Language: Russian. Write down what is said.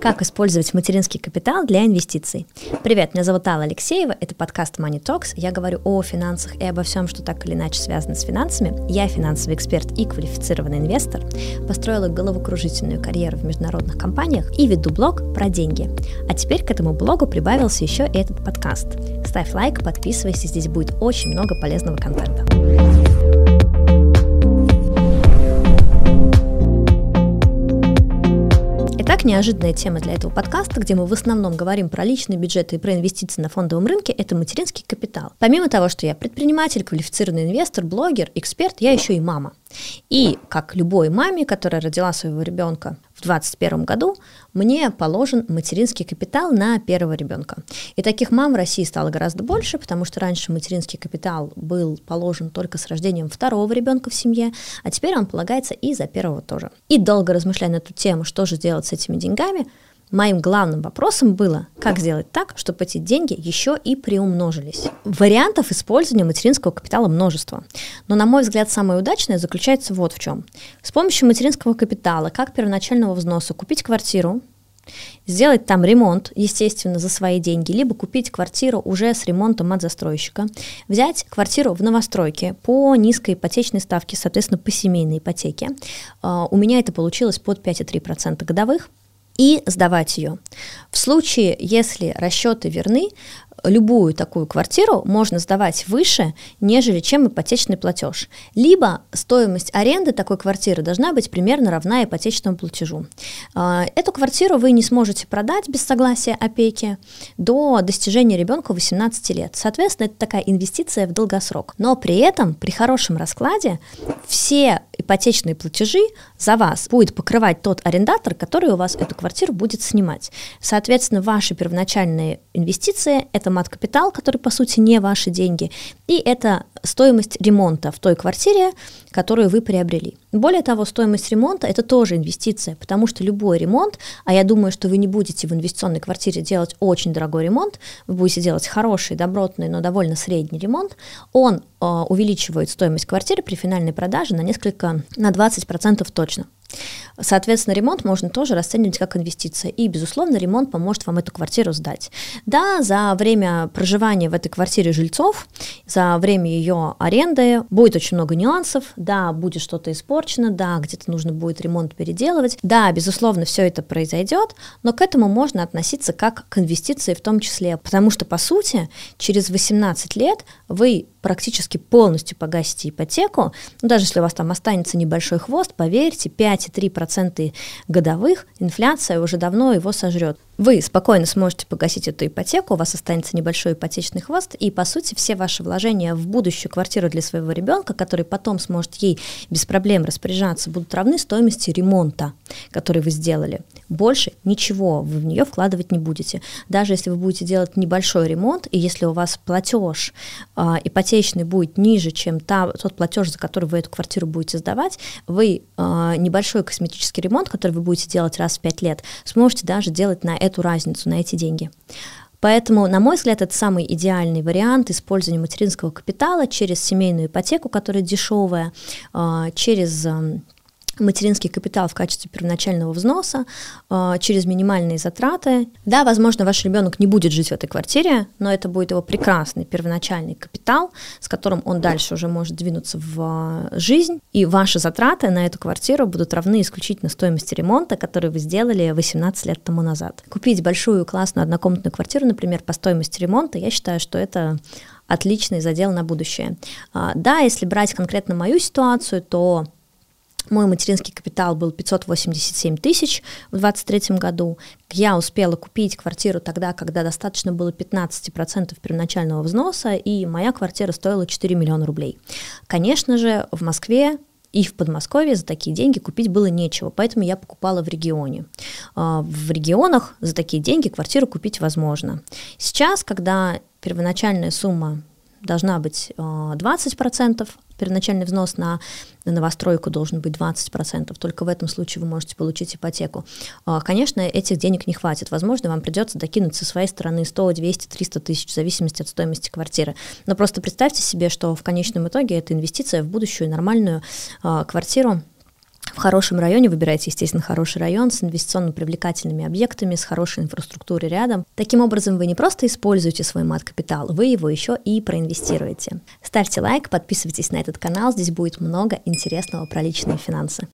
Как использовать материнский капитал для инвестиций? Привет, меня зовут Алла Алексеева, это подкаст Money Talks. Я говорю о финансах и обо всем, что так или иначе связано с финансами. Я финансовый эксперт и квалифицированный инвестор. Построила головокружительную карьеру в международных компаниях и веду блог про деньги. А теперь к этому блогу прибавился еще и этот подкаст. Ставь лайк, подписывайся, здесь будет очень много полезного контента. Итак, неожиданная тема для этого подкаста, где мы в основном говорим про личные бюджеты и про инвестиции на фондовом рынке, это материнский капитал. Помимо того, что я предприниматель, квалифицированный инвестор, блогер, эксперт, я еще и мама. И как любой маме, которая родила своего ребенка в 2021 году, мне положен материнский капитал на первого ребенка. И таких мам в России стало гораздо больше, потому что раньше материнский капитал был положен только с рождением второго ребенка в семье, а теперь он полагается и за первого тоже. И долго размышляя на эту тему, что же делать с этими деньгами, Моим главным вопросом было, как сделать так, чтобы эти деньги еще и приумножились. Вариантов использования материнского капитала множество. Но, на мой взгляд, самое удачное заключается вот в чем. С помощью материнского капитала, как первоначального взноса, купить квартиру, сделать там ремонт, естественно, за свои деньги, либо купить квартиру уже с ремонтом от застройщика, взять квартиру в новостройке по низкой ипотечной ставке, соответственно, по семейной ипотеке. А, у меня это получилось под 5,3% годовых и сдавать ее. В случае, если расчеты верны, любую такую квартиру можно сдавать выше, нежели чем ипотечный платеж. Либо стоимость аренды такой квартиры должна быть примерно равна ипотечному платежу. А, эту квартиру вы не сможете продать без согласия опеки до достижения ребенка 18 лет. Соответственно, это такая инвестиция в долгосрок. Но при этом, при хорошем раскладе, все ипотечные платежи за вас будет покрывать тот арендатор, который у вас эту квартиру будет снимать. Соответственно, ваши первоначальные инвестиции – это это мат-капитал, который, по сути, не ваши деньги, и это стоимость ремонта в той квартире, которую вы приобрели. Более того, стоимость ремонта – это тоже инвестиция, потому что любой ремонт, а я думаю, что вы не будете в инвестиционной квартире делать очень дорогой ремонт, вы будете делать хороший, добротный, но довольно средний ремонт, он э, увеличивает стоимость квартиры при финальной продаже на несколько, на 20% точно. Соответственно, ремонт можно тоже расценивать как инвестиция. И, безусловно, ремонт поможет вам эту квартиру сдать. Да, за время проживания в этой квартире жильцов, за время ее аренды будет очень много нюансов. Да, будет что-то испорчено, да, где-то нужно будет ремонт переделывать. Да, безусловно, все это произойдет, но к этому можно относиться как к инвестиции в том числе. Потому что, по сути, через 18 лет вы практически полностью погасите ипотеку, ну, даже если у вас там останется небольшой хвост, поверьте, 5,3% годовых инфляция уже давно его сожрет вы спокойно сможете погасить эту ипотеку, у вас останется небольшой ипотечный хвост, и, по сути, все ваши вложения в будущую квартиру для своего ребенка, который потом сможет ей без проблем распоряжаться, будут равны стоимости ремонта, который вы сделали. Больше ничего вы в нее вкладывать не будете. Даже если вы будете делать небольшой ремонт, и если у вас платеж э, ипотечный будет ниже, чем та, тот платеж, за который вы эту квартиру будете сдавать, вы э, небольшой косметический ремонт, который вы будете делать раз в пять лет, сможете даже делать на эту разницу, на эти деньги. Поэтому, на мой взгляд, это самый идеальный вариант использования материнского капитала через семейную ипотеку, которая дешевая, а, через материнский капитал в качестве первоначального взноса э, через минимальные затраты. Да, возможно, ваш ребенок не будет жить в этой квартире, но это будет его прекрасный первоначальный капитал, с которым он дальше уже может двинуться в э, жизнь, и ваши затраты на эту квартиру будут равны исключительно стоимости ремонта, который вы сделали 18 лет тому назад. Купить большую классную однокомнатную квартиру, например, по стоимости ремонта, я считаю, что это отличный задел на будущее. А, да, если брать конкретно мою ситуацию, то мой материнский капитал был 587 тысяч в 2023 году. Я успела купить квартиру тогда, когда достаточно было 15% первоначального взноса, и моя квартира стоила 4 миллиона рублей. Конечно же, в Москве и в Подмосковье за такие деньги купить было нечего, поэтому я покупала в регионе. А, в регионах за такие деньги квартиру купить возможно. Сейчас, когда первоначальная сумма должна быть 20%, а, первоначальный взнос на новостройку должен быть 20%, только в этом случае вы можете получить ипотеку. А, конечно, этих денег не хватит. Возможно, вам придется докинуть со своей стороны 100, 200, 300 тысяч, в зависимости от стоимости квартиры. Но просто представьте себе, что в конечном итоге это инвестиция в будущую нормальную а, квартиру, В хорошем районе выбирайте, естественно, хороший район с инвестиционно привлекательными объектами, с хорошей инфраструктурой рядом. Таким образом, вы не просто используете свой мат-капитал, вы его еще и проинвестируете. Ставьте лайк, подписывайтесь на этот канал, здесь будет много интересного про личные финансы.